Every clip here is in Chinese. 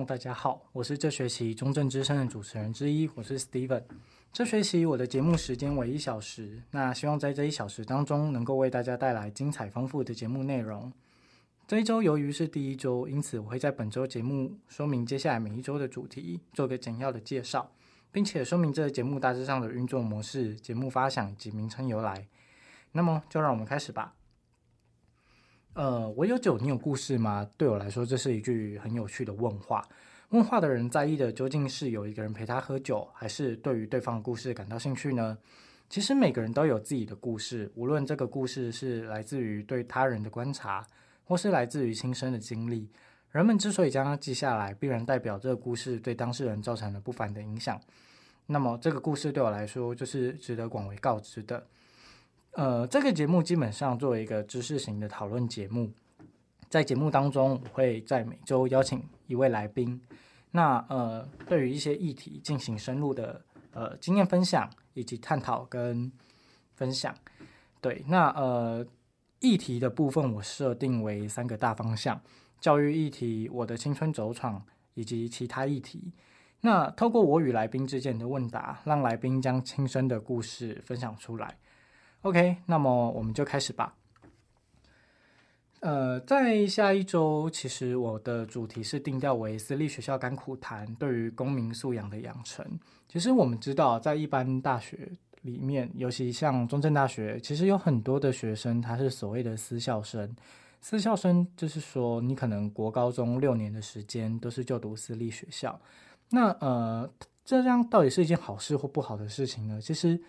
大家好，我是这学期中正之声的主持人之一，我是 Steven。这学期我的节目时间为一小时，那希望在这一小时当中能够为大家带来精彩丰富的节目内容。这一周由于是第一周，因此我会在本周节目说明接下来每一周的主题，做个简要的介绍，并且说明这个节目大致上的运作模式、节目发想及名称由来。那么就让我们开始吧。呃，我有酒，你有故事吗？对我来说，这是一句很有趣的问话。问话的人在意的究竟是有一个人陪他喝酒，还是对于对方的故事感到兴趣呢？其实每个人都有自己的故事，无论这个故事是来自于对他人的观察，或是来自于亲身的经历。人们之所以将它记下来，必然代表这个故事对当事人造成了不凡的影响。那么，这个故事对我来说，就是值得广为告知的。呃，这个节目基本上作为一个知识型的讨论节目，在节目当中，我会在每周邀请一位来宾，那呃，对于一些议题进行深入的呃经验分享以及探讨跟分享。对，那呃议题的部分我设定为三个大方向：教育议题、我的青春走闯以及其他议题。那透过我与来宾之间的问答，让来宾将亲身的故事分享出来。OK，那么我们就开始吧。呃，在下一周，其实我的主题是定调为私立学校甘苦谈对于公民素养的养成。其实我们知道，在一般大学里面，尤其像中正大学，其实有很多的学生他是所谓的私校生。私校生就是说，你可能国高中六年的时间都是就读私立学校。那呃，这样到底是一件好事或不好的事情呢？其实。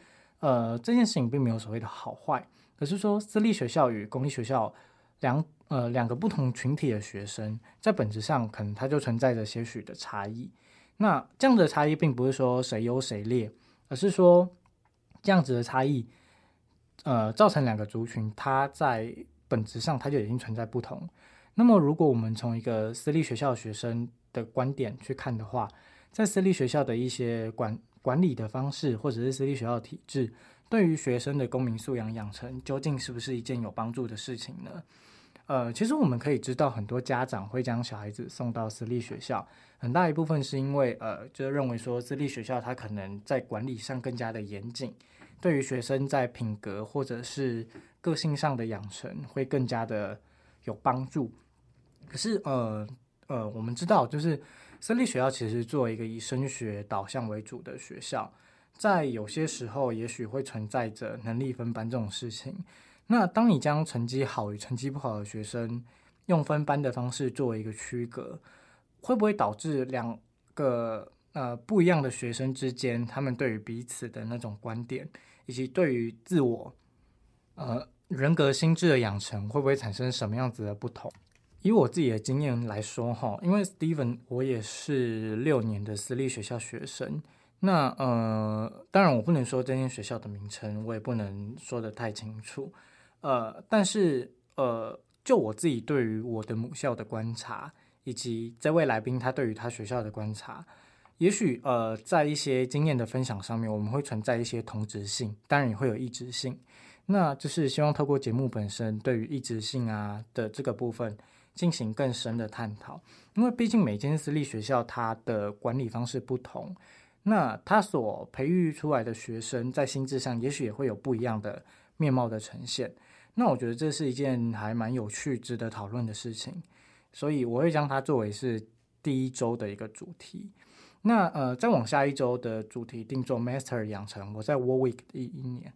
呃，这件事情并没有所谓的好坏，可是说私立学校与公立学校两呃两个不同群体的学生，在本质上可能它就存在着些许的差异。那这样的差异并不是说谁优谁劣，而是说这样子的差异，呃，造成两个族群它在本质上它就已经存在不同。那么如果我们从一个私立学校学生的观点去看的话，在私立学校的一些管管理的方式，或者是私立学校体制，对于学生的公民素养养成，究竟是不是一件有帮助的事情呢？呃，其实我们可以知道，很多家长会将小孩子送到私立学校，很大一部分是因为，呃，就认为说私立学校它可能在管理上更加的严谨，对于学生在品格或者是个性上的养成会更加的有帮助。可是，呃呃，我们知道，就是。私立学校其实作为一个以升学导向为主的学校，在有些时候也许会存在着能力分班这种事情。那当你将成绩好与成绩不好的学生用分班的方式作为一个区隔，会不会导致两个呃不一样的学生之间，他们对于彼此的那种观点，以及对于自我呃人格心智的养成，会不会产生什么样子的不同？以我自己的经验来说，哈，因为 Steven 我也是六年的私立学校学生，那呃，当然我不能说这间学校的名称，我也不能说得太清楚，呃，但是呃，就我自己对于我的母校的观察，以及这位来宾他对于他学校的观察，也许呃，在一些经验的分享上面，我们会存在一些同质性，当然也会有异质性，那就是希望透过节目本身对于异质性啊的这个部分。进行更深的探讨，因为毕竟每间私立学校它的管理方式不同，那它所培育出来的学生在心智上也许也会有不一样的面貌的呈现。那我觉得这是一件还蛮有趣、值得讨论的事情，所以我会将它作为是第一周的一个主题。那呃，再往下一周的主题定做 Master 养成。我在 Warwick 第一年，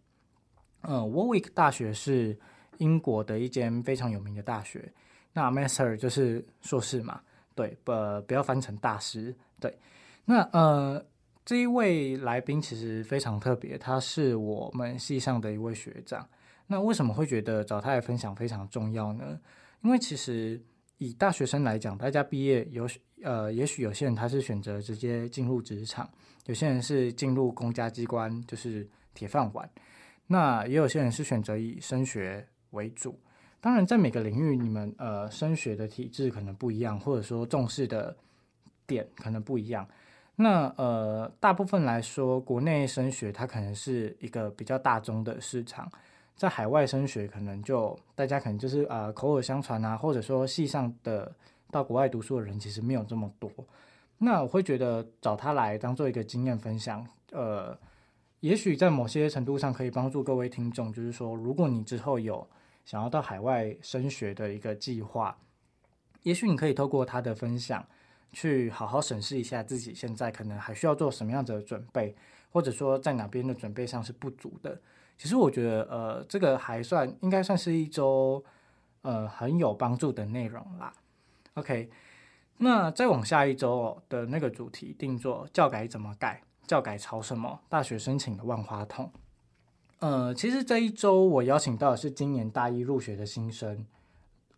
呃，Warwick 大学是英国的一间非常有名的大学。那 master 就是硕士嘛，对，不不要翻成大师，对。那呃，这一位来宾其实非常特别，他是我们系上的一位学长。那为什么会觉得找他来分享非常重要呢？因为其实以大学生来讲，大家毕业有呃，也许有些人他是选择直接进入职场，有些人是进入公家机关，就是铁饭碗。那也有些人是选择以升学为主。当然，在每个领域，你们呃升学的体制可能不一样，或者说重视的点可能不一样。那呃，大部分来说，国内升学它可能是一个比较大宗的市场，在海外升学可能就大家可能就是呃口耳相传啊，或者说系上的到国外读书的人其实没有这么多。那我会觉得找他来当做一个经验分享，呃，也许在某些程度上可以帮助各位听众，就是说，如果你之后有想要到海外升学的一个计划，也许你可以透过他的分享，去好好审视一下自己现在可能还需要做什么样子的准备，或者说在哪边的准备上是不足的。其实我觉得，呃，这个还算应该算是一周，呃，很有帮助的内容啦。OK。那再往下一周的那个主题定做教改怎么改？教改吵什么？大学申请的万花筒。呃，其实这一周我邀请到的是今年大一入学的新生，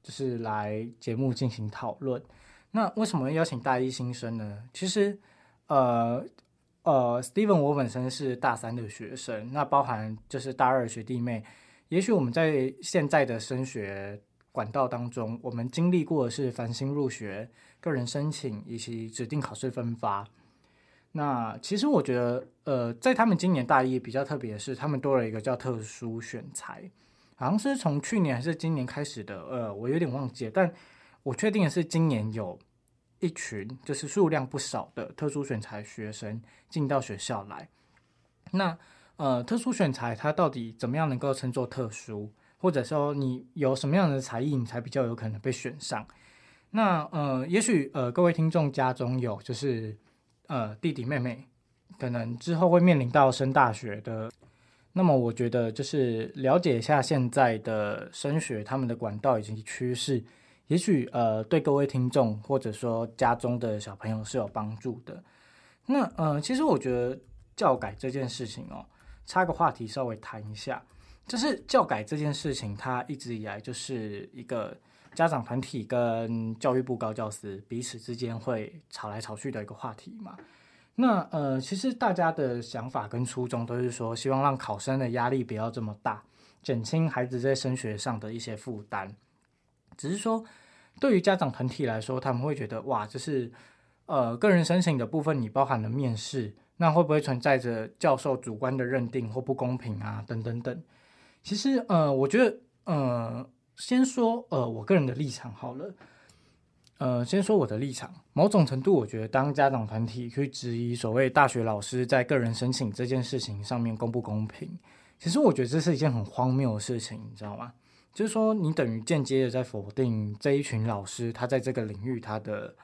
就是来节目进行讨论。那为什么邀请大一新生呢？其实，呃呃，Steven，我本身是大三的学生，那包含就是大二学弟妹。也许我们在现在的升学管道当中，我们经历过的是繁星入学。个人申请以及指定考试分发。那其实我觉得，呃，在他们今年大一比较特别的是，他们多了一个叫特殊选才，好像是从去年还是今年开始的，呃，我有点忘记了。但我确定的是，今年有一群就是数量不少的特殊选才学生进到学校来。那呃，特殊选才它到底怎么样能够称作特殊，或者说你有什么样的才艺，你才比较有可能被选上？那呃，也许呃，各位听众家中有就是呃弟弟妹妹，可能之后会面临到升大学的，那么我觉得就是了解一下现在的升学他们的管道以及趋势，也许呃对各位听众或者说家中的小朋友是有帮助的。那呃，其实我觉得教改这件事情哦，插个话题稍微谈一下，就是教改这件事情，它一直以来就是一个。家长团体跟教育部高教司彼此之间会吵来吵去的一个话题嘛。那呃，其实大家的想法跟初衷都是说，希望让考生的压力不要这么大，减轻孩子在升学上的一些负担。只是说，对于家长团体来说，他们会觉得哇，就是呃，个人申请的部分你包含了面试，那会不会存在着教授主观的认定或不公平啊？等等等。其实呃，我觉得呃。先说呃，我个人的立场好了。呃，先说我的立场。某种程度，我觉得当家长团体去质疑所谓大学老师在个人申请这件事情上面公不公平，其实我觉得这是一件很荒谬的事情，你知道吗？就是说，你等于间接的在否定这一群老师他在这个领域他的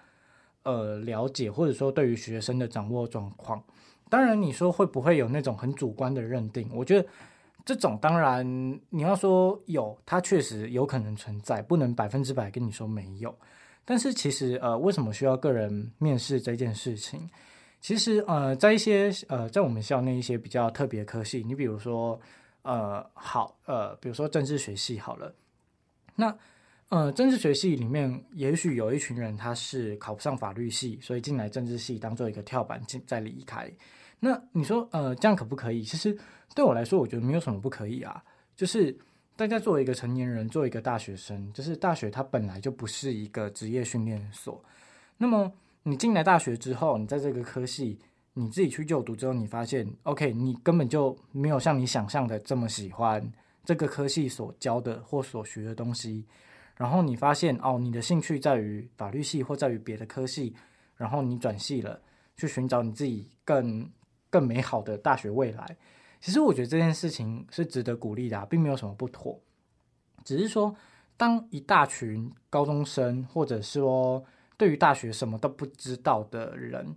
呃了解，或者说对于学生的掌握状况。当然，你说会不会有那种很主观的认定？我觉得。这种当然，你要说有，它确实有可能存在，不能百分之百跟你说没有。但是其实，呃，为什么需要个人面试这件事情？其实，呃，在一些呃，在我们校内一些比较特别科系，你比如说，呃，好，呃，比如说政治学系好了，那呃，政治学系里面也许有一群人他是考不上法律系，所以进来政治系当做一个跳板进再离开。那你说，呃，这样可不可以？其实对我来说，我觉得没有什么不可以啊。就是大家作为一个成年人，作为一个大学生，就是大学它本来就不是一个职业训练所。那么你进来大学之后，你在这个科系，你自己去就读之后，你发现，OK，你根本就没有像你想象的这么喜欢这个科系所教的或所学的东西。然后你发现，哦，你的兴趣在于法律系或在于别的科系，然后你转系了，去寻找你自己更。更美好的大学未来，其实我觉得这件事情是值得鼓励的，并没有什么不妥。只是说，当一大群高中生，或者是说对于大学什么都不知道的人，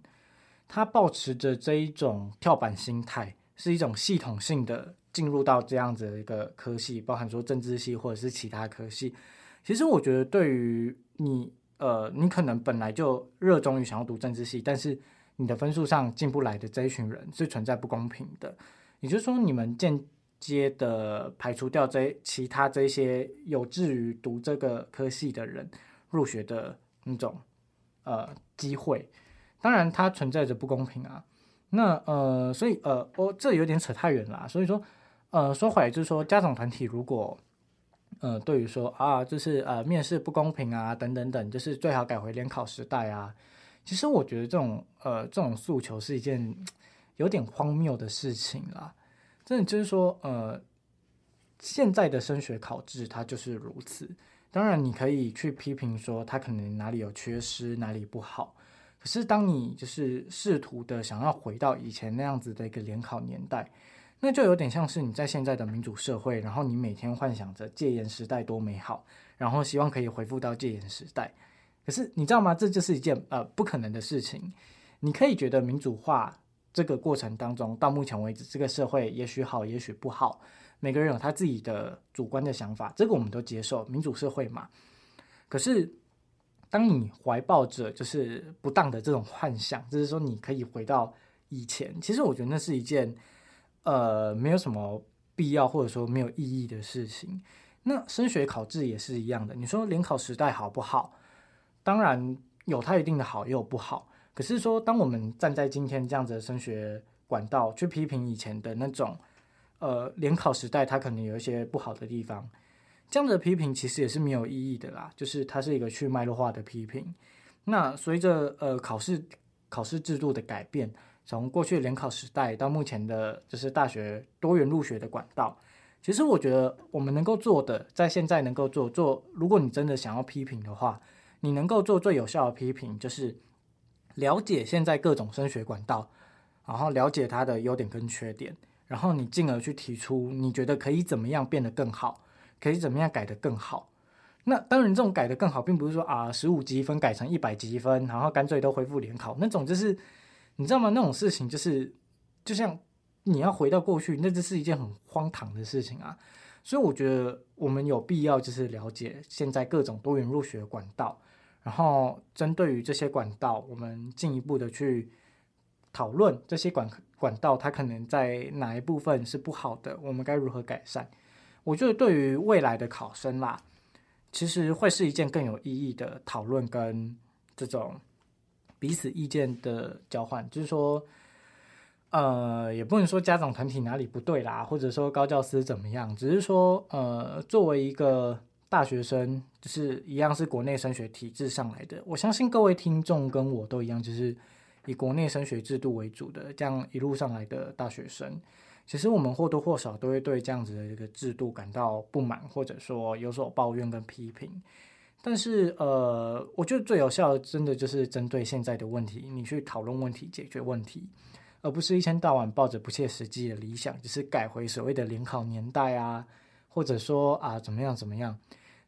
他抱持着这一种跳板心态，是一种系统性的进入到这样子的一个科系，包含说政治系或者是其他科系。其实我觉得，对于你，呃，你可能本来就热衷于想要读政治系，但是。你的分数上进不来的这一群人是存在不公平的，也就是说，你们间接的排除掉这其他这些有志于读这个科系的人入学的那种呃机会，当然它存在着不公平啊。那呃，所以呃，我这有点扯太远了，所以说呃，说回来就是说，家长团体如果呃对于说啊，就是呃面试不公平啊等等等，就是最好改回联考时代啊。其实我觉得这种呃这种诉求是一件 有点荒谬的事情啦，真的就是说呃现在的升学考制它就是如此，当然你可以去批评说他可能哪里有缺失，哪里不好。可是当你就是试图的想要回到以前那样子的一个联考年代，那就有点像是你在现在的民主社会，然后你每天幻想着戒严时代多美好，然后希望可以回复到戒严时代。可是你知道吗？这就是一件呃不可能的事情。你可以觉得民主化这个过程当中，到目前为止这个社会也许好，也许不好，每个人有他自己的主观的想法，这个我们都接受，民主社会嘛。可是。当你怀抱着就是不当的这种幻想，就是说你可以回到以前，其实我觉得那是一件呃没有什么必要或者说没有意义的事情。那升学考制也是一样的，你说联考时代好不好？当然有它一定的好，也有不好。可是说，当我们站在今天这样子的升学管道去批评以前的那种呃联考时代，它可能有一些不好的地方。这样的批评其实也是没有意义的啦，就是它是一个去脉络化的批评。那随着呃考试考试制度的改变，从过去联考时代到目前的，就是大学多元入学的管道，其实我觉得我们能够做的，在现在能够做做，如果你真的想要批评的话，你能够做最有效的批评，就是了解现在各种升学管道，然后了解它的优点跟缺点，然后你进而去提出你觉得可以怎么样变得更好。可以怎么样改得更好？那当然，这种改得更好，并不是说啊，十五级分改成一百级分，然后干脆都恢复联考那种，就是你知道吗？那种事情就是，就像你要回到过去，那这是一件很荒唐的事情啊。所以我觉得我们有必要就是了解现在各种多元入学管道，然后针对于这些管道，我们进一步的去讨论这些管管道它可能在哪一部分是不好的，我们该如何改善。我觉得对于未来的考生啦，其实会是一件更有意义的讨论跟这种彼此意见的交换。就是说，呃，也不能说家长团体哪里不对啦，或者说高教师怎么样，只是说，呃，作为一个大学生，就是一样是国内升学体制上来的。我相信各位听众跟我都一样，就是以国内升学制度为主的这样一路上来的大学生。其实我们或多或少都会对这样子的一个制度感到不满，或者说有所抱怨跟批评。但是，呃，我觉得最有效的，真的就是针对现在的问题，你去讨论问题、解决问题，而不是一天到晚抱着不切实际的理想，就是改回所谓的联考年代啊，或者说啊怎么样怎么样。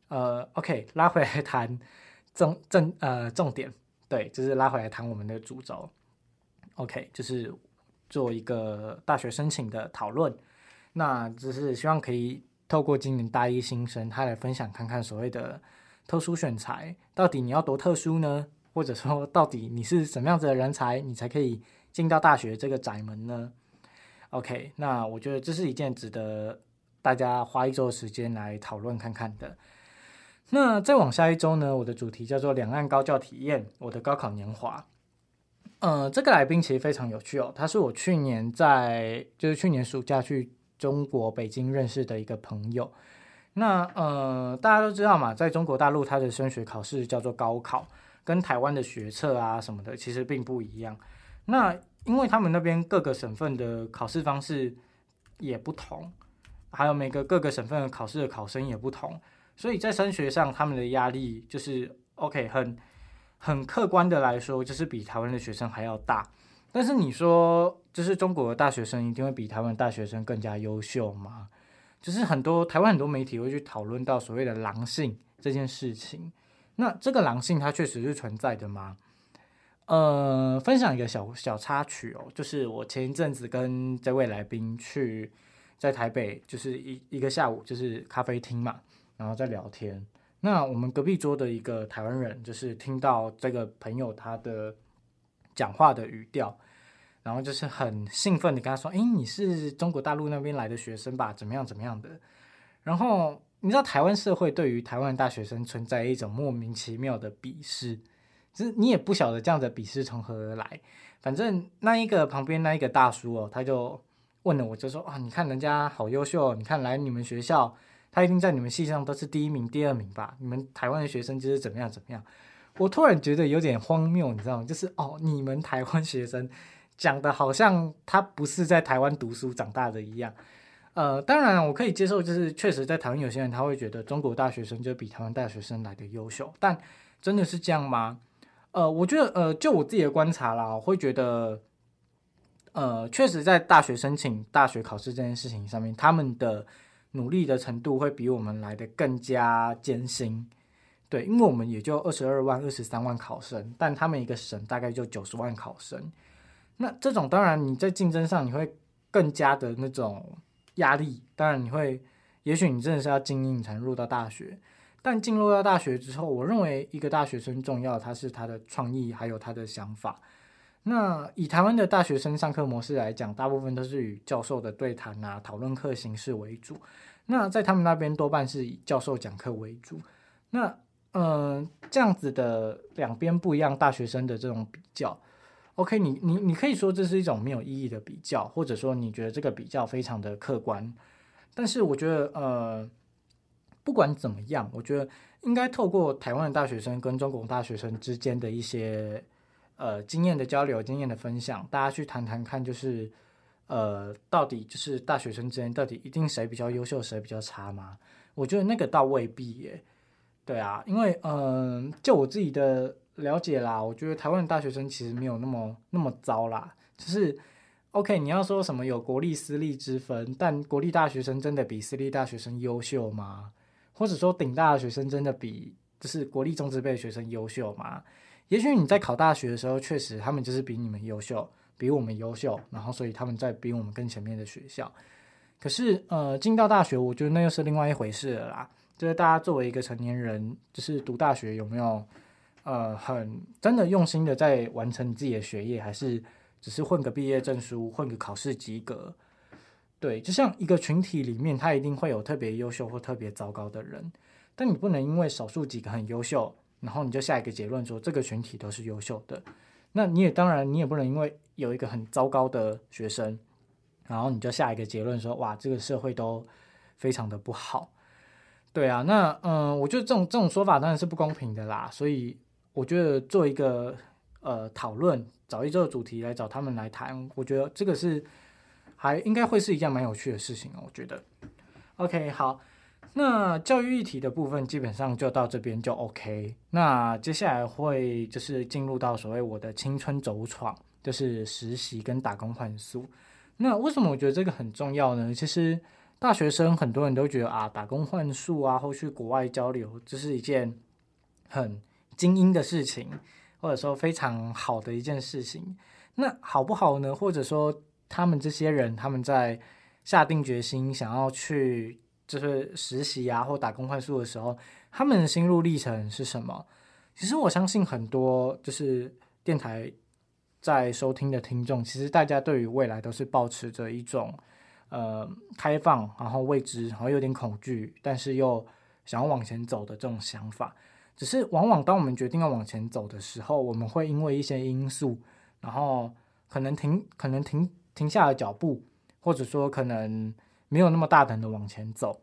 呃，OK，拉回来谈重重呃重点，对，就是拉回来谈我们的主轴。OK，就是。做一个大学申请的讨论，那只是希望可以透过今年大一新生他来分享看看所谓的特殊选材，到底你要多特殊呢？或者说到底你是什么样子的人才，你才可以进到大学这个窄门呢？OK，那我觉得这是一件值得大家花一周时间来讨论看看的。那再往下一周呢，我的主题叫做两岸高教体验，我的高考年华。呃，这个来宾其实非常有趣哦，他是我去年在就是去年暑假去中国北京认识的一个朋友。那呃，大家都知道嘛，在中国大陆，他的升学考试叫做高考，跟台湾的学测啊什么的其实并不一样。那因为他们那边各个省份的考试方式也不同，还有每个各个省份的考试的考生也不同，所以在升学上他们的压力就是 OK 很。很客观的来说，就是比台湾的学生还要大。但是你说，就是中国的大学生一定会比台湾大学生更加优秀吗？就是很多台湾很多媒体会去讨论到所谓的狼性这件事情。那这个狼性它确实是存在的吗？呃，分享一个小小插曲哦，就是我前一阵子跟这位来宾去在台北，就是一一个下午，就是咖啡厅嘛，然后在聊天。那我们隔壁桌的一个台湾人，就是听到这个朋友他的讲话的语调，然后就是很兴奋的跟他说：“诶，你是中国大陆那边来的学生吧？怎么样怎么样的？”然后你知道台湾社会对于台湾大学生存在一种莫名其妙的鄙视，就是你也不晓得这样的鄙视从何而来。反正那一个旁边那一个大叔哦，他就问了我，就说：“啊，你看人家好优秀，你看来你们学校。”他一定在你们系上都是第一名、第二名吧？你们台湾的学生就是怎么样怎么样？我突然觉得有点荒谬，你知道吗？就是哦，你们台湾学生讲的好像他不是在台湾读书长大的一样。呃，当然我可以接受，就是确实在台湾有些人他会觉得中国大学生就比台湾大学生来的优秀，但真的是这样吗？呃，我觉得呃，就我自己的观察啦，我会觉得，呃，确实在大学申请大学考试这件事情上面，他们的努力的程度会比我们来的更加艰辛。对，因为我们也就二十二万、二十三万考生，但他们一个省大概就九十万考生，那这种当然你在竞争上你会更加的那种。压力，当然你会，也许你真的是要精英才能入到大学，但进入到大学之后，我认为一个大学生重要，他是他的创意还有他的想法。那以台湾的大学生上课模式来讲，大部分都是以教授的对谈啊、讨论课形式为主。那在他们那边多半是以教授讲课为主。那嗯、呃，这样子的两边不一样，大学生的这种比较。OK，你你你可以说这是一种没有意义的比较，或者说你觉得这个比较非常的客观，但是我觉得呃，不管怎么样，我觉得应该透过台湾的大学生跟中国大学生之间的一些呃经验的交流、经验的分享，大家去谈谈看，就是呃，到底就是大学生之间到底一定谁比较优秀，谁比较差吗？我觉得那个倒未必耶。对啊，因为嗯、就我自己的。了解啦，我觉得台湾的大学生其实没有那么那么糟啦。就是，OK，你要说什么有国立私立之分，但国立大学生真的比私立大学生优秀吗？或者说顶大的学生真的比就是国立中职辈的学生优秀吗？也许你在考大学的时候，确实他们就是比你们优秀，比我们优秀，然后所以他们在比我们更前面的学校。可是，呃，进到大学，我觉得那又是另外一回事了啦。就是大家作为一个成年人，就是读大学有没有？呃，很真的用心的在完成你自己的学业，还是只是混个毕业证书，混个考试及格？对，就像一个群体里面，他一定会有特别优秀或特别糟糕的人，但你不能因为少数几个很优秀，然后你就下一个结论说这个群体都是优秀的。那你也当然，你也不能因为有一个很糟糕的学生，然后你就下一个结论说哇，这个社会都非常的不好。对啊，那嗯，我觉得这种这种说法当然是不公平的啦，所以。我觉得做一个呃讨论，找一周的主题来找他们来谈，我觉得这个是还应该会是一件蛮有趣的事情哦。我觉得，OK，好，那教育议题的部分基本上就到这边就 OK。那接下来会就是进入到所谓我的青春走闯，就是实习跟打工换宿。那为什么我觉得这个很重要呢？其实大学生很多人都觉得啊，打工换宿啊，或去国外交流，这是一件很精英的事情，或者说非常好的一件事情，那好不好呢？或者说他们这些人他们在下定决心想要去就是实习啊或打工换宿的时候，他们的心路历程是什么？其实我相信很多就是电台在收听的听众，其实大家对于未来都是抱持着一种呃开放，然后未知，然后有点恐惧，但是又想要往前走的这种想法。只是往往当我们决定要往前走的时候，我们会因为一些因素，然后可能停，可能停停下了脚步，或者说可能没有那么大胆的往前走。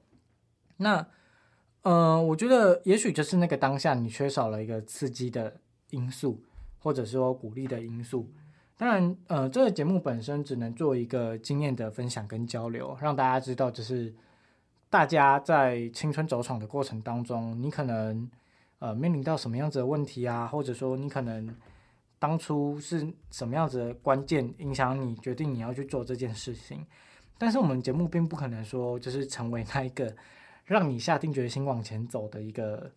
那，呃，我觉得也许就是那个当下你缺少了一个刺激的因素，或者说鼓励的因素。当然，呃，这个节目本身只能做一个经验的分享跟交流，让大家知道，就是大家在青春走闯的过程当中，你可能。呃，面临到什么样子的问题啊？或者说你可能当初是什么样子的关键影响你决定你要去做这件事情？但是我们节目并不可能说就是成为那一个让你下定决心往前走的一个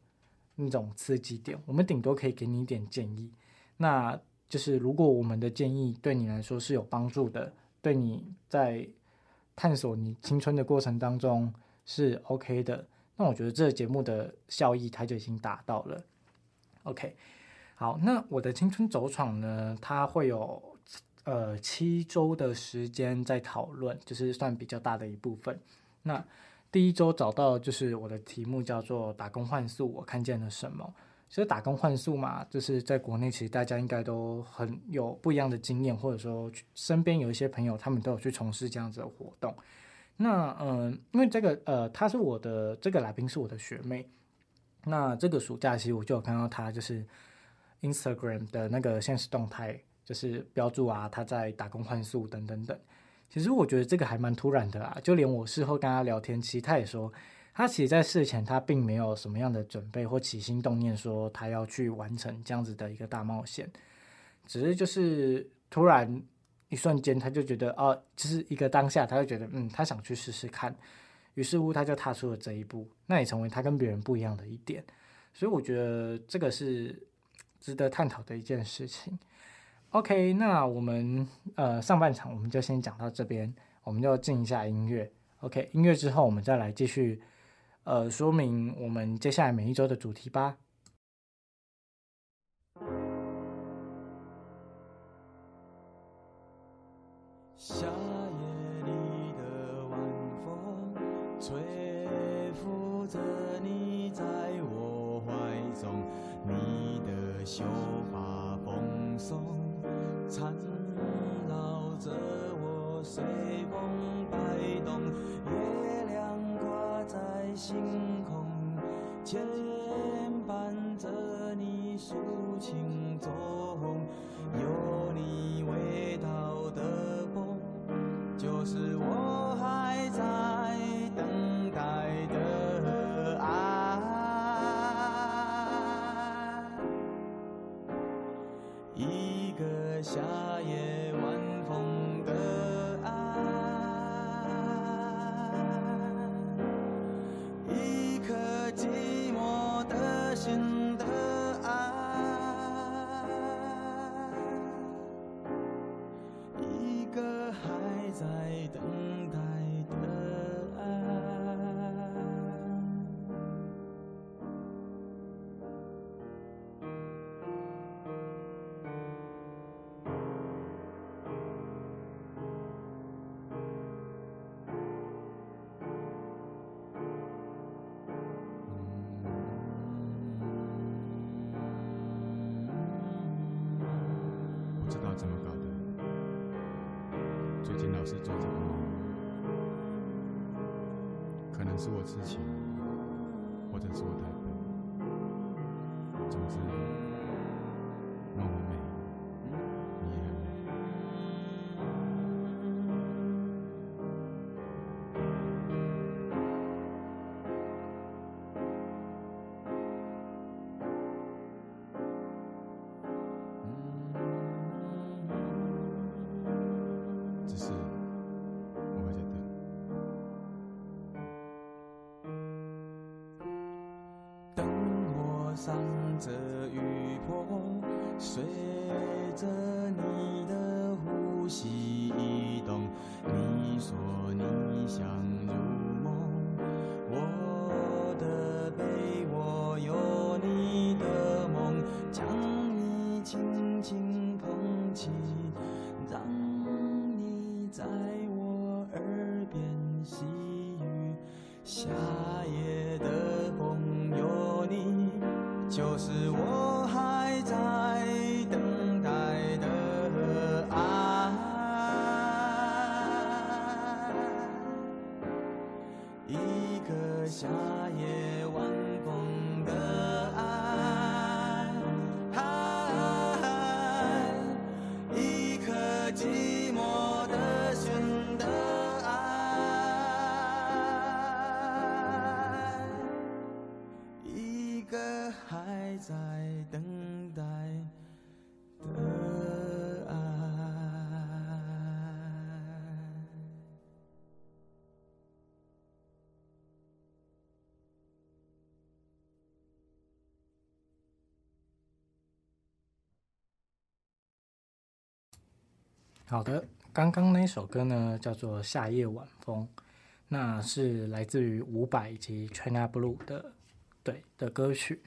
那种刺激点。我们顶多可以给你一点建议，那就是如果我们的建议对你来说是有帮助的，对你在探索你青春的过程当中是 OK 的。那我觉得这个节目的效益它就已经达到了。OK，好，那我的青春走闯呢，它会有呃七周的时间在讨论，就是算比较大的一部分。那第一周找到就是我的题目叫做打工换宿，我看见了什么？其实打工换宿嘛，就是在国内其实大家应该都很有不一样的经验，或者说身边有一些朋友他们都有去从事这样子的活动。那嗯，因为这个呃，他是我的这个来宾是我的学妹。那这个暑假其实我就有看到他，就是 Instagram 的那个现实动态，就是标注啊，他在打工换宿等等等。其实我觉得这个还蛮突然的啊，就连我事后跟他聊天，其实他也说，他其实在事前他并没有什么样的准备或起心动念，说他要去完成这样子的一个大冒险，只是就是突然一瞬间他就觉得，哦，就是一个当下，他就觉得，嗯，他想去试试看，于是乎他就踏出了这一步，那也成为他跟别人不一样的一点，所以我觉得这个是值得探讨的一件事情。OK，那我们呃上半场我们就先讲到这边，我们就静一下音乐。OK，音乐之后我们再来继续呃说明我们接下来每一周的主题吧。上着雨泼，随着你好的，刚刚那首歌呢，叫做《夏夜晚风》，那是来自于伍佰以及 China Blue 的对的歌曲。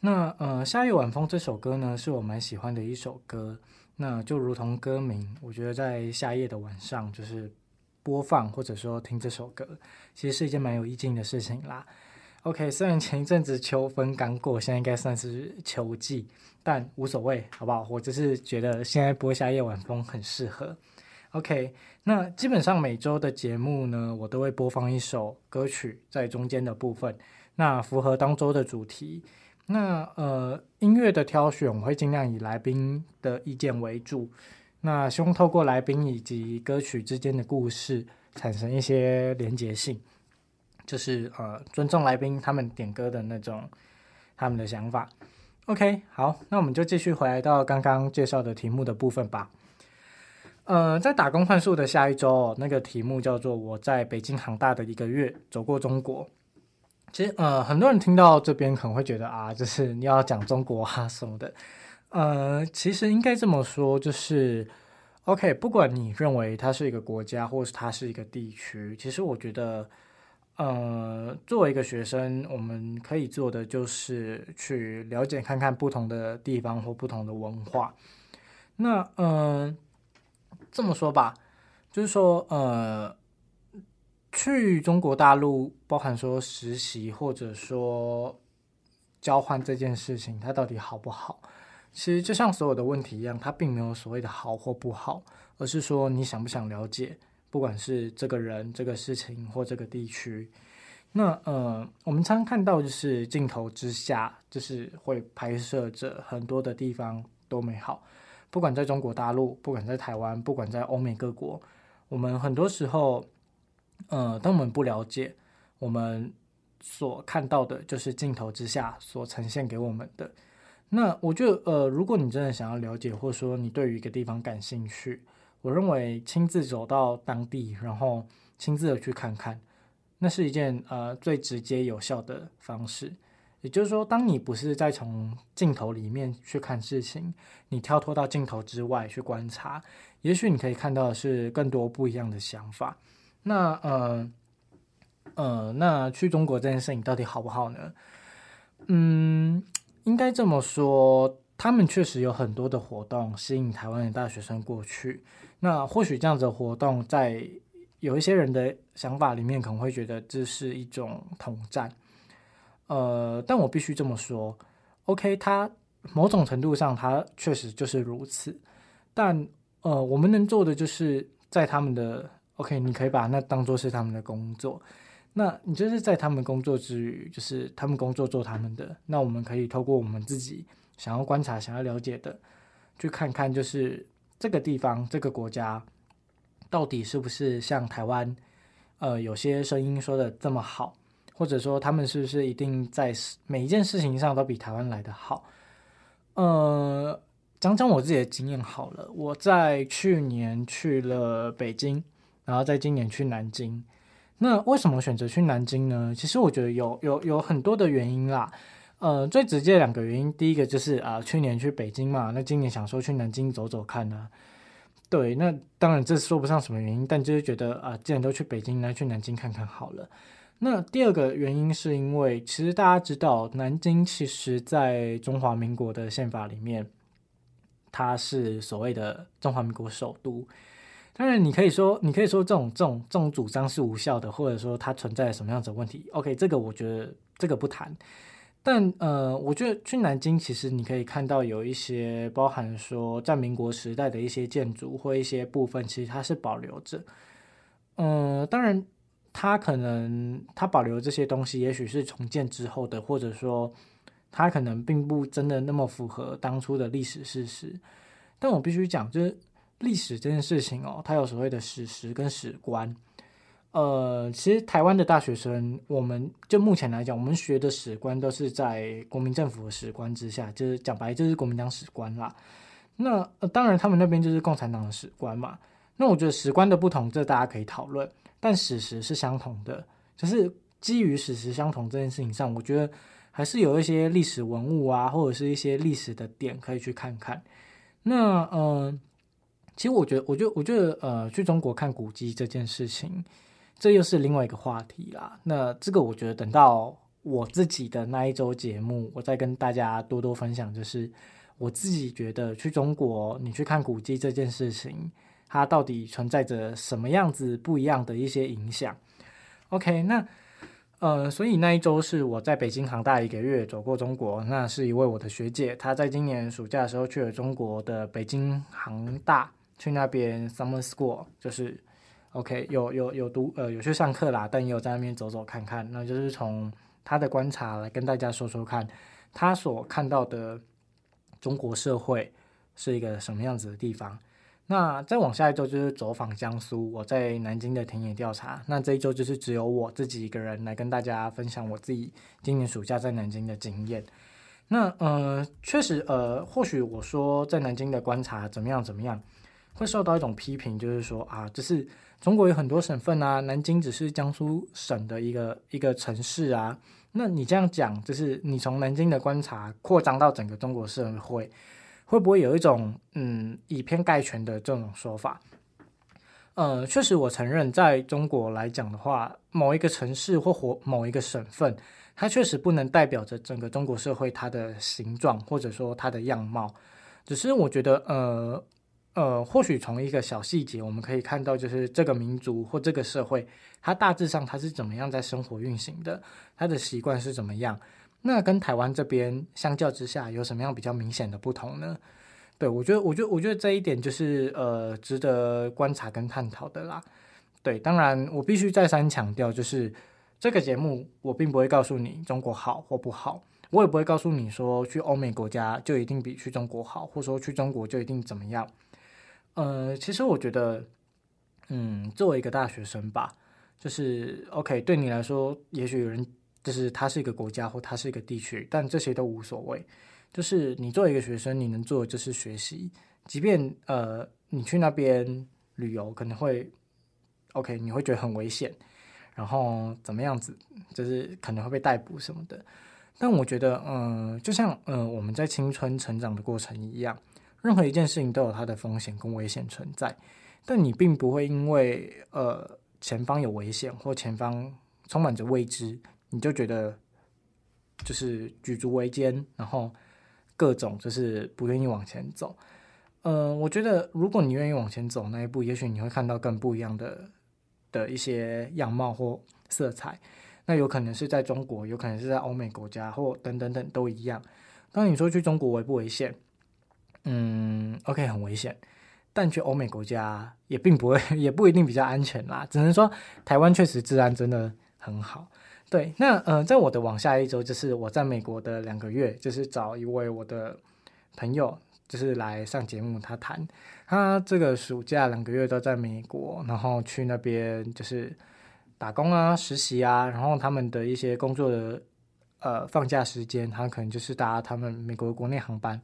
那呃，夏夜晚风这首歌呢，是我蛮喜欢的一首歌。那就如同歌名，我觉得在夏夜的晚上，就是播放或者说听这首歌，其实是一件蛮有意境的事情啦。OK，虽然前一阵子秋分刚过，现在应该算是秋季，但无所谓，好不好？我只是觉得现在播夏夜晚风很适合。OK，那基本上每周的节目呢，我都会播放一首歌曲在中间的部分，那符合当周的主题。那呃，音乐的挑选我会尽量以来宾的意见为主。那希望透过来宾以及歌曲之间的故事，产生一些连结性，就是呃尊重来宾他们点歌的那种他们的想法。OK，好，那我们就继续回来到刚刚介绍的题目的部分吧。呃，在打工换宿的下一周，那个题目叫做“我在北京航大的一个月，走过中国”。其实，呃，很多人听到这边可能会觉得啊，就是 你要讲中国啊什么的。呃，其实应该这么说，就是 OK，不管你认为它是一个国家，或是它是一个地区，其实我觉得，呃，作为一个学生，我们可以做的就是去了解看看不同的地方或不同的文化。那，嗯、这么说吧，就是说，呃，去中国大陆，包含说实习或者说交换这件事情，它到底好不好？其实就像所有的问题一样，它并没有所谓的好或不好，而是说你想不想了解，不管是这个人、这个事情或这个地区。那呃，我们常看到就是镜头之下，就是会拍摄着很多的地方多美好。不管在中国大陆，不管在台湾，不管在欧美各国，我们很多时候，呃，当我们不了解，我们所看到的就是镜头之下所呈现给我们的。那我觉得，呃，如果你真的想要了解，或者说你对于一个地方感兴趣，我认为亲自走到当地，然后亲自的去看看，那是一件呃最直接有效的方式。也就是说，当你不是在从镜头里面去看事情，你跳脱到镜头之外去观察，也许你可以看到的是更多不一样的想法。那呃呃，那去中国这件事情到底好不好呢？嗯，应该这么说，他们确实有很多的活动吸引台湾的大学生过去。那或许这样子的活动，在有一些人的想法里面，可能会觉得这是一种统战。呃，但我必须这么说，OK，它某种程度上它确实就是如此，但呃，我们能做的就是在他们的 OK，你可以把那当做是他们的工作，那你就是在他们工作之余，就是他们工作做他们的，那我们可以透过我们自己想要观察、想要了解的，去看看就是这个地方、这个国家到底是不是像台湾，呃，有些声音说的这么好。或者说，他们是不是一定在每一件事情上都比台湾来得好？呃，讲讲我自己的经验好了。我在去年去了北京，然后在今年去南京。那为什么选择去南京呢？其实我觉得有有有很多的原因啦。呃，最直接两个原因，第一个就是啊，去年去北京嘛，那今年想说去南京走走看呢。对，那当然这说不上什么原因，但就是觉得啊，既然都去北京，那去南京看看好了。那第二个原因是因为，其实大家知道，南京其实在中华民国的宪法里面，它是所谓的中华民国首都。当然，你可以说，你可以说这种这种这种主张是无效的，或者说它存在什么样子的问题。OK，这个我觉得这个不谈。但呃，我觉得去南京，其实你可以看到有一些包含说在民国时代的一些建筑或一些部分，其实它是保留着。嗯、当然。它可能它保留这些东西，也许是重建之后的，或者说它可能并不真的那么符合当初的历史事实。但我必须讲，就是历史这件事情哦，它有所谓的史实跟史观。呃，其实台湾的大学生，我们就目前来讲，我们学的史观都是在国民政府的史观之下，就是讲白就是国民党史观啦。那呃，当然他们那边就是共产党的史观嘛。那我觉得史观的不同，这大家可以讨论。但史实是相同的，就是基于史实相同这件事情上，我觉得还是有一些历史文物啊，或者是一些历史的点可以去看看。那嗯、呃，其实我觉得，我觉得，我觉得，呃，去中国看古迹这件事情，这又是另外一个话题啦。那这个我觉得等到我自己的那一周节目，我再跟大家多多分享，就是我自己觉得去中国你去看古迹这件事情。它到底存在着什么样子不一样的一些影响？OK，那呃，所以那一周是我在北京航大一个月，走过中国。那是一位我的学姐，她在今年暑假的时候去了中国的北京航大，去那边 summer school，就是 OK，有有有读呃有去上课啦，但也有在那边走走看看。那就是从他的观察来跟大家说说看，他所看到的中国社会是一个什么样子的地方。那再往下一周就是走访江苏，我在南京的田野调查。那这一周就是只有我自己一个人来跟大家分享我自己今年暑假在南京的经验。那呃，确实呃，或许我说在南京的观察怎么样怎么样，会受到一种批评，就是说啊，就是中国有很多省份啊，南京只是江苏省的一个一个城市啊。那你这样讲，就是你从南京的观察扩张到整个中国社会。会不会有一种嗯以偏概全的这种说法？呃，确实，我承认，在中国来讲的话，某一个城市或或某一个省份，它确实不能代表着整个中国社会它的形状或者说它的样貌。只是我觉得，呃呃，或许从一个小细节，我们可以看到，就是这个民族或这个社会，它大致上它是怎么样在生活运行的，它的习惯是怎么样。那跟台湾这边相较之下，有什么样比较明显的不同呢？对，我觉得，我觉得，我觉得这一点就是呃，值得观察跟探讨的啦。对，当然我必须再三强调，就是这个节目我并不会告诉你中国好或不好，我也不会告诉你说去欧美国家就一定比去中国好，或者说去中国就一定怎么样。呃，其实我觉得，嗯，作为一个大学生吧，就是 OK，对你来说，也许有人。就是他是一个国家或他是一个地区，但这些都无所谓。就是你作为一个学生，你能做的就是学习。即便呃你去那边旅游可能会，OK，你会觉得很危险，然后怎么样子，就是可能会被逮捕什么的。但我觉得，嗯、就像嗯、我们在青春成长的过程一样，任何一件事情都有它的风险跟危险存在。但你并不会因为呃前方有危险或前方充满着未知。你就觉得就是举足维艰，然后各种就是不愿意往前走。嗯、我觉得如果你愿意往前走那一步，也许你会看到更不一样的的一些样貌或色彩。那有可能是在中国，有可能是在欧美国家，或等等等都一样。当你说去中国危不危险？嗯，OK，很危险。但去欧美国家也并不会，也不一定比较安全啦。只能说台湾确实治安真的很好。对，那呃，在我的往下一周，就是我在美国的两个月，就是找一位我的朋友，就是来上节目，他谈他这个暑假两个月都在美国，然后去那边就是打工啊、实习啊，然后他们的一些工作的呃放假时间，他可能就是搭他们美国国内航班，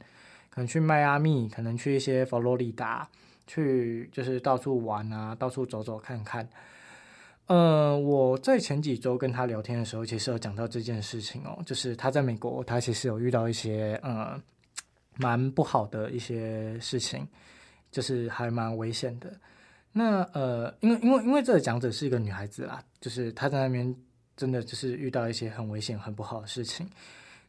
可能去迈阿密，可能去一些佛罗里达，去就是到处玩啊，到处走走看看。呃，我在前几周跟他聊天的时候，其实有讲到这件事情哦，就是他在美国，他其实有遇到一些呃蛮不好的一些事情，就是还蛮危险的。那呃，因为因为因为这个讲者是一个女孩子啦，就是她在那边真的就是遇到一些很危险、很不好的事情。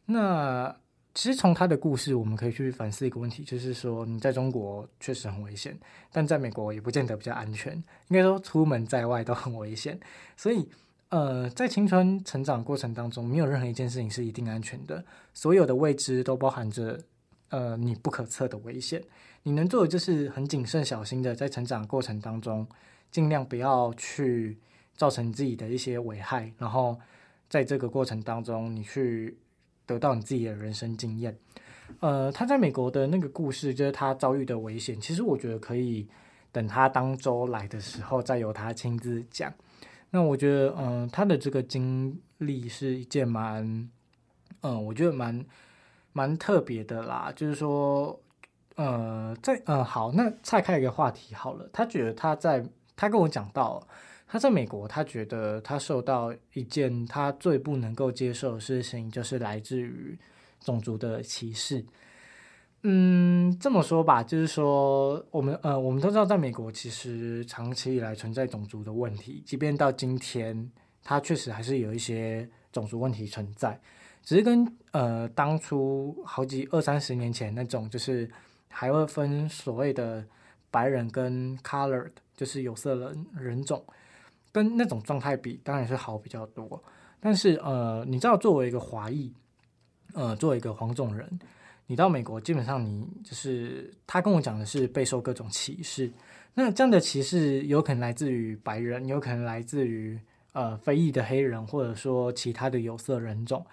那其实从他的故事，我们可以去反思一个问题，就是说你在中国确实很危险，但在美国也不见得比较安全。应该说出门在外都很危险，所以呃，在青春成长过程当中，没有任何一件事情是一定安全的。所有的未知都包含着呃你不可测的危险。你能做的就是很谨慎小心的在成长过程当中，尽量不要去造成自己的一些危害，然后在这个过程当中你去。得到你自己的人生经验，呃，他在美国的那个故事，就是他遭遇的危险。其实我觉得可以等他当周来的时候，再由他亲自讲。那我觉得，嗯、他的这个经历是一件蛮，嗯、我觉得蛮蛮特别的啦。就是说，呃，在，嗯、好，那岔开一个话题好了。他觉得他在，他跟我讲到。他在美国，他觉得他受到一件他最不能够接受的事情，就是来自于种族的歧视。嗯，这么说吧，就是说，我们呃，我们都知道，在美国其实长期以来存在种族的问题，即便到今天，它确实还是有一些种族问题存在，只是跟呃当初好几二三十年前那种，就是还会分所谓的白人跟 colored，就是有色人人种。跟那种状态比，当然是好比较多。但是，呃，你知道，作为一个华裔，呃，作为一个黄种人，你到美国，基本上你就是他跟我讲的是备受各种歧视。那这样的歧视有可能来自于白人，有可能来自于呃非裔的黑人，或者说其他的有色人种，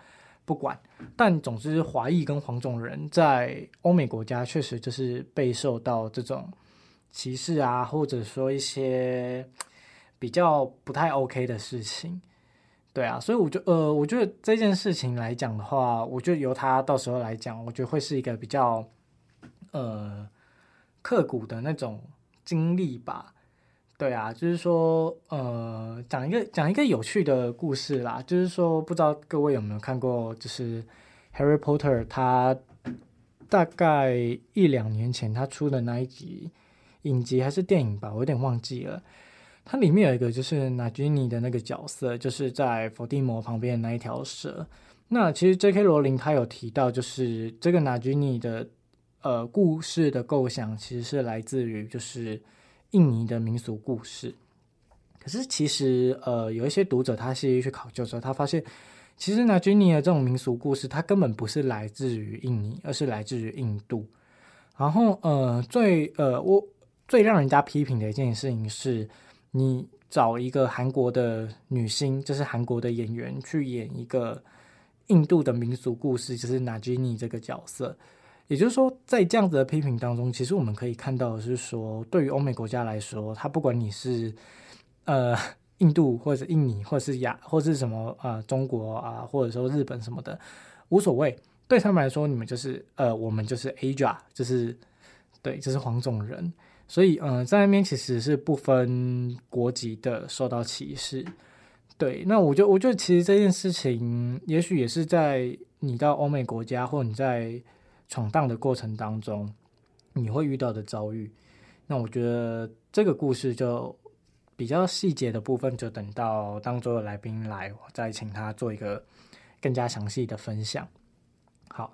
不管。但总之，华裔跟黄种人在欧美国家确实就是备受到这种歧视啊，或者说一些比较不太 OK 的事情。对啊，所以我就呃，我觉得这件事情来讲的话，我觉得由他到时候来讲，我觉得会是一个比较呃刻骨的那种经历吧。对啊，就是说呃，讲一个讲一个有趣的故事啦，就是说不知道各位有没有看过，就是《Harry Potter》他大概一两年前他出的那一集影集还是电影吧，我有点忘记了。它里面有一个就是纳吉尼的那个角色，就是在伏地魔旁边的那一条蛇。那其实 J.K. 罗琳他有提到，就是这个纳吉尼的呃故事的构想，其实是来自于就是印尼的民俗故事。可是其实呃有一些读者他细细去考究之后，他发现其实纳吉尼的这种民俗故事，它根本不是来自于印尼，而是来自于印度。然后呃最呃我最让人家批评的一件事情是。你找一个韩国的女星，就是韩国的演员去演一个印度的民俗故事，就是纳吉尼这个角色。也就是说，在这样子的批评当中，其实我们可以看到的是说，对于欧美国家来说，他不管你是呃印度或者印尼，或者是亚，或者是什么呃中国啊，或者说日本什么的，无所谓。对他们来说，你们就是呃，我们就是 Asia，就是对，就是黄种人。所以，嗯、在那边其实是不分国籍的受到歧视。对，那我觉得，我觉得其实这件事情，也许也是在你到欧美国家，或你在闯荡的过程当中，你会遇到的遭遇。那我觉得这个故事就比较细节的部分，就等到当周的来宾来，我再请他做一个更加详细的分享。好。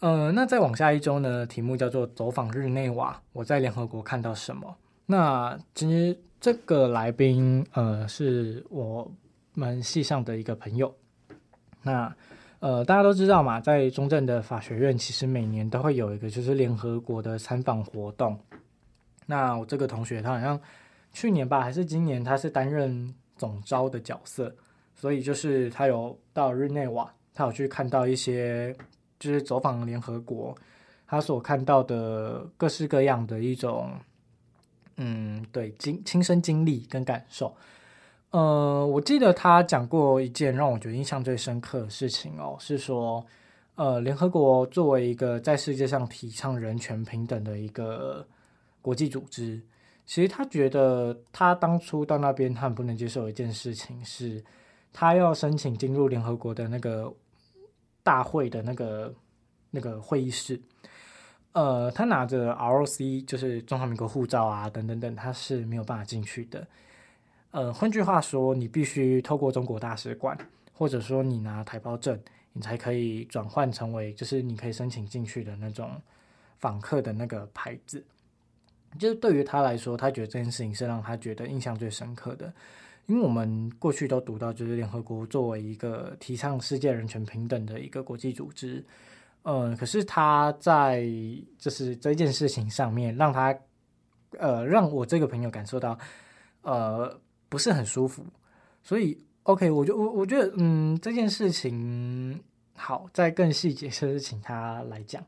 呃，那再往下一周呢？题目叫做“走访日内瓦”，我在联合国看到什么？那其实这个来宾，呃，是我们系上的一个朋友。那呃，大家都知道嘛，在中正的法学院，其实每年都会有一个就是联合国的参访活动。那我这个同学，他好像去年吧，还是今年，他是担任总招的角色，所以就是他有到日内瓦，他有去看到一些。就是走访联合国，他所看到的各式各样的一种，嗯，对，经亲身经历跟感受。呃，我记得他讲过一件让我觉得印象最深刻的事情哦，是说，呃，联合国作为一个在世界上提倡人权平等的一个国际组织，其实他觉得他当初到那边，他很不能接受一件事情，是他要申请进入联合国的那个。大会的那个那个会议室，呃，他拿着 ROC，就是中华民国护照啊，等等等，他是没有办法进去的。呃，换句话说，你必须透过中国大使馆，或者说你拿台胞证，你才可以转换成为，就是你可以申请进去的那种访客的那个牌子。就是对于他来说，他觉得这件事情是让他觉得印象最深刻的。因为我们过去都读到，就是联合国作为一个提倡世界人权平等的一个国际组织，呃，可是他在就是这件事情上面，让他呃让我这个朋友感受到呃不是很舒服，所以 OK，我就我我觉得嗯这件事情好，再更细节就是请他来讲，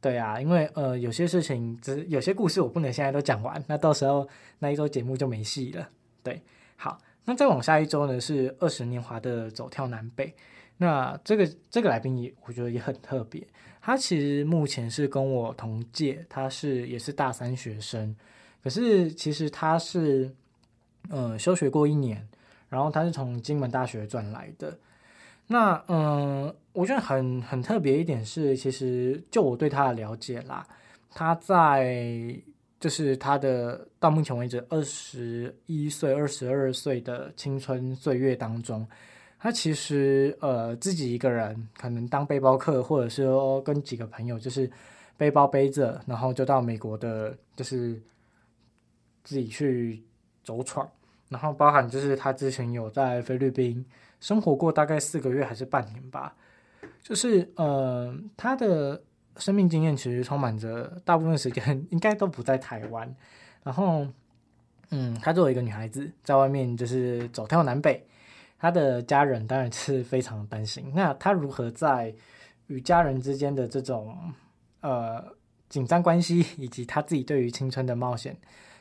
对啊，因为呃有些事情只有些故事我不能现在都讲完，那到时候那一周节目就没戏了，对，好。那再往下一周呢，是二十年华的走跳南北。那这个这个来宾也我觉得也很特别，他其实目前是跟我同届，他是也是大三学生，可是其实他是呃休学过一年，然后他是从金门大学转来的。那嗯、我觉得很很特别一点是，其实就我对他的了解啦，他在。就是他的到目前为止二十一岁、二十二岁的青春岁月当中，他其实呃自己一个人可能当背包客，或者是说跟几个朋友就是背包背着，然后就到美国的，就是自己去走闯，然后包含就是他之前有在菲律宾生活过大概四个月还是半年吧，就是呃他的。生命经验其实充满着，大部分时间应该都不在台湾。然后，嗯，她作为一个女孩子，在外面就是走跳南北，她的家人当然是非常担心。那她如何在与家人之间的这种呃紧张关系以及她自己对于青春的冒险，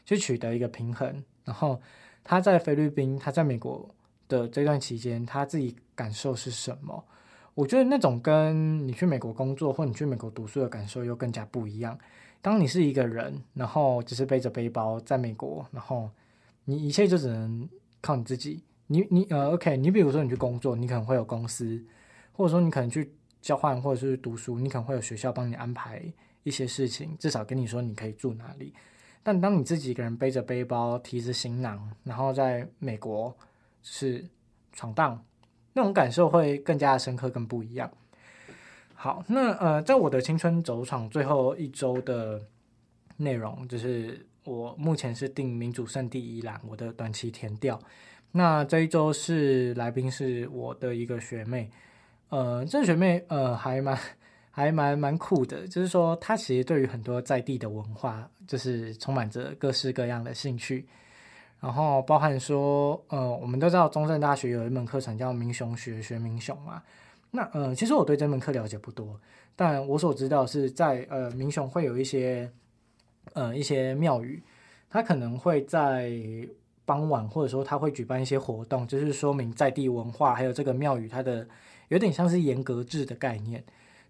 去取得一个平衡。然后他在菲律宾，他在美国的这段期间，他自己感受是什么？我觉得那种跟你去美国工作或你去美国读书的感受又更加不一样。当你是一个人，然后只是背着背包在美国，然后你一切就只能靠你自己。你你呃，OK，你比如说你去工作，你可能会有公司，或者说你可能去交换或者是读书，你可能会有学校帮你安排一些事情，至少跟你说你可以住哪里。但当你自己一个人背着背包，提着行囊，然后在美国是闯荡，那种感受会更加深刻，更不一样。好，那呃，在我的青春走闯最后一周的内容，就是我目前是定民主圣地伊朗，我的短期填调。那这一周是来宾是我的一个学妹，呃，这学妹呃还蛮 还蛮蛮酷的，就是说她其实对于很多在地的文化，就是充满着各式各样的兴趣，然后包含说，呃，我们都知道中正大学有一门课程叫民雄学，学民雄嘛。那呃，其实我对这门课了解不多，但我所知道是在呃民雄会有一些呃一些庙宇，它可能会在傍晚或者说他会举办一些活动，就是说明在地文化，还有这个庙宇它的有点像是严格制的概念。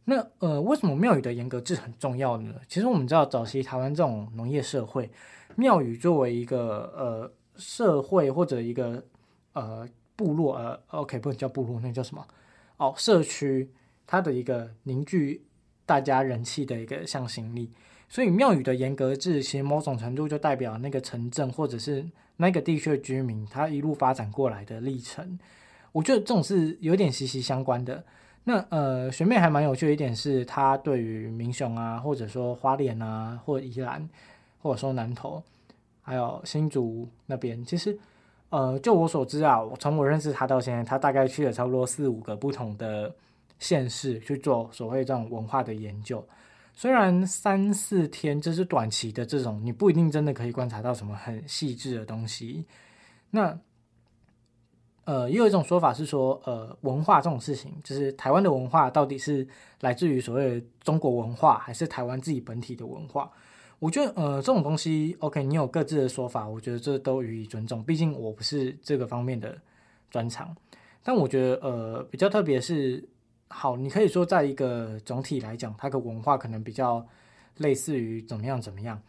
那呃，为什么庙宇的严格制很重要呢？其实我们知道，早期台湾这种农业社会，庙宇作为一个呃社会或者一个呃部落呃，OK，不能叫部落，那叫什么？哦，社区它的一个凝聚大家人气的一个向心力。所以庙宇的严格制，其实某种程度就代表那个城镇或者是那个地区的居民，他一路发展过来的历程。我觉得这种是有点息息相关的。那呃，学妹还蛮有趣的一点是，她对于民雄啊，或者说花莲啊，或者宜兰，或者说南投，还有新竹那边，其实呃，就我所知啊，我从我认识他到现在，他大概去了差不多四五个不同的县市去做所谓这种文化的研究。虽然三四天这是短期的这种，你不一定真的可以观察到什么很细致的东西。那呃，也有一种说法是说，呃，文化这种事情，就是台湾的文化到底是来自于所谓的中国文化，还是台湾自己本体的文化？我觉得，呃，这种东西，OK，你有各自的说法，我觉得这都予以尊重。毕竟我不是这个方面的专长，但我觉得，呃，比较特别是。好，你可以说，在一个总体来讲，它的文化可能比较类似于怎么样怎么样，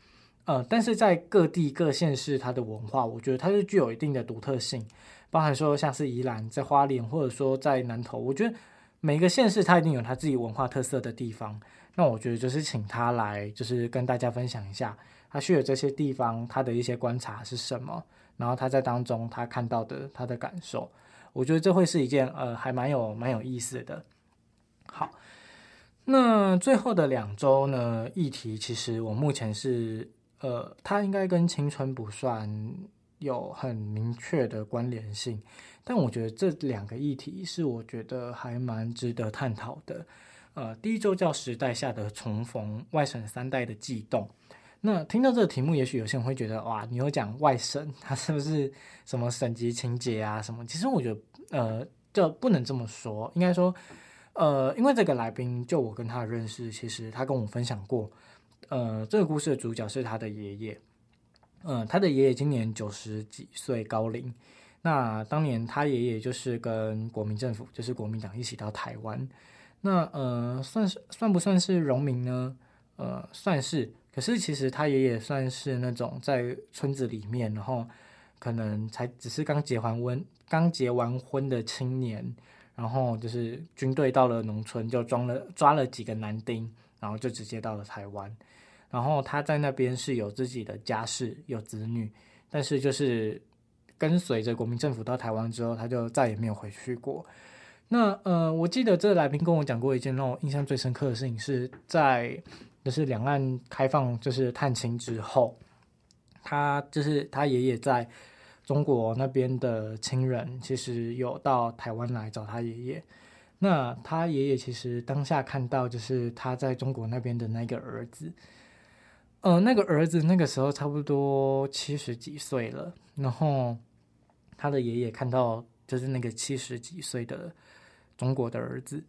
呃，但是在各地各县市，它的文化，我觉得它是具有一定的独特性，包含说像是宜兰在花莲，或者说在南投，我觉得每个县市它一定有它自己文化特色的地方。那我觉得就是请他来，就是跟大家分享一下他去的这些地方，他的一些观察是什么，然后他在当中他看到的他的感受，我觉得这会是一件呃还蛮有蛮有意思的。好，那最后的两周呢？议题其实我目前是，呃，它应该跟青春不算有很明确的关联性，但我觉得这两个议题是我觉得还蛮值得探讨的。呃，第一周叫时代下的重逢，外省三代的悸动。那听到这个题目，也许有些人会觉得，哇，你有讲外省，他是不是什么省级情节啊？什么？其实我觉得，呃，这不能这么说，应该说。呃，因为这个来宾，就我跟他的认识，其实他跟我分享过，呃，这个故事的主角是他的爷爷，呃，他的爷爷今年九十几岁高龄，那当年他爷爷就是跟国民政府，就是国民党一起到台湾，那呃，算是算不算是荣民呢？呃，算是，可是其实他爷爷算是那种在村子里面，然后可能才只是刚结完婚，刚结完婚的青年。然后就是军队到了农村，就装了抓了几个男丁，然后就直接到了台湾。然后他在那边是有自己的家室，有子女，但是就是跟随着国民政府到台湾之后，他就再也没有回去过。那呃，我记得这来宾跟我讲过一件让我印象最深刻的事情，是在就是两岸开放就是探亲之后，他就是他爷爷在。中国那边的亲人其实有到台湾来找他爷爷，那他爷爷其实当下看到就是他在中国那边的那个儿子，呃，那个儿子那个时候差不多七十几岁了，然后他的爷爷看到就是那个七十几岁的中国的儿子，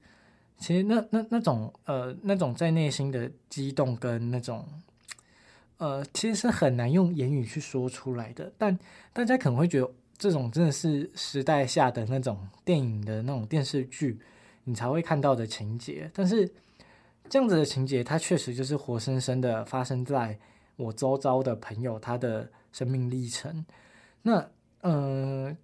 其实那那那种呃那种在内心的激动跟那种呃，其实是很难用言语去说出来的。但大家可能会觉得这种真的是时代下的那种电影的那种电视剧，你才会看到的情节。但是这样子的情节，它确实就是活生生的发生在我周遭的朋友他的生命历程。那、呃，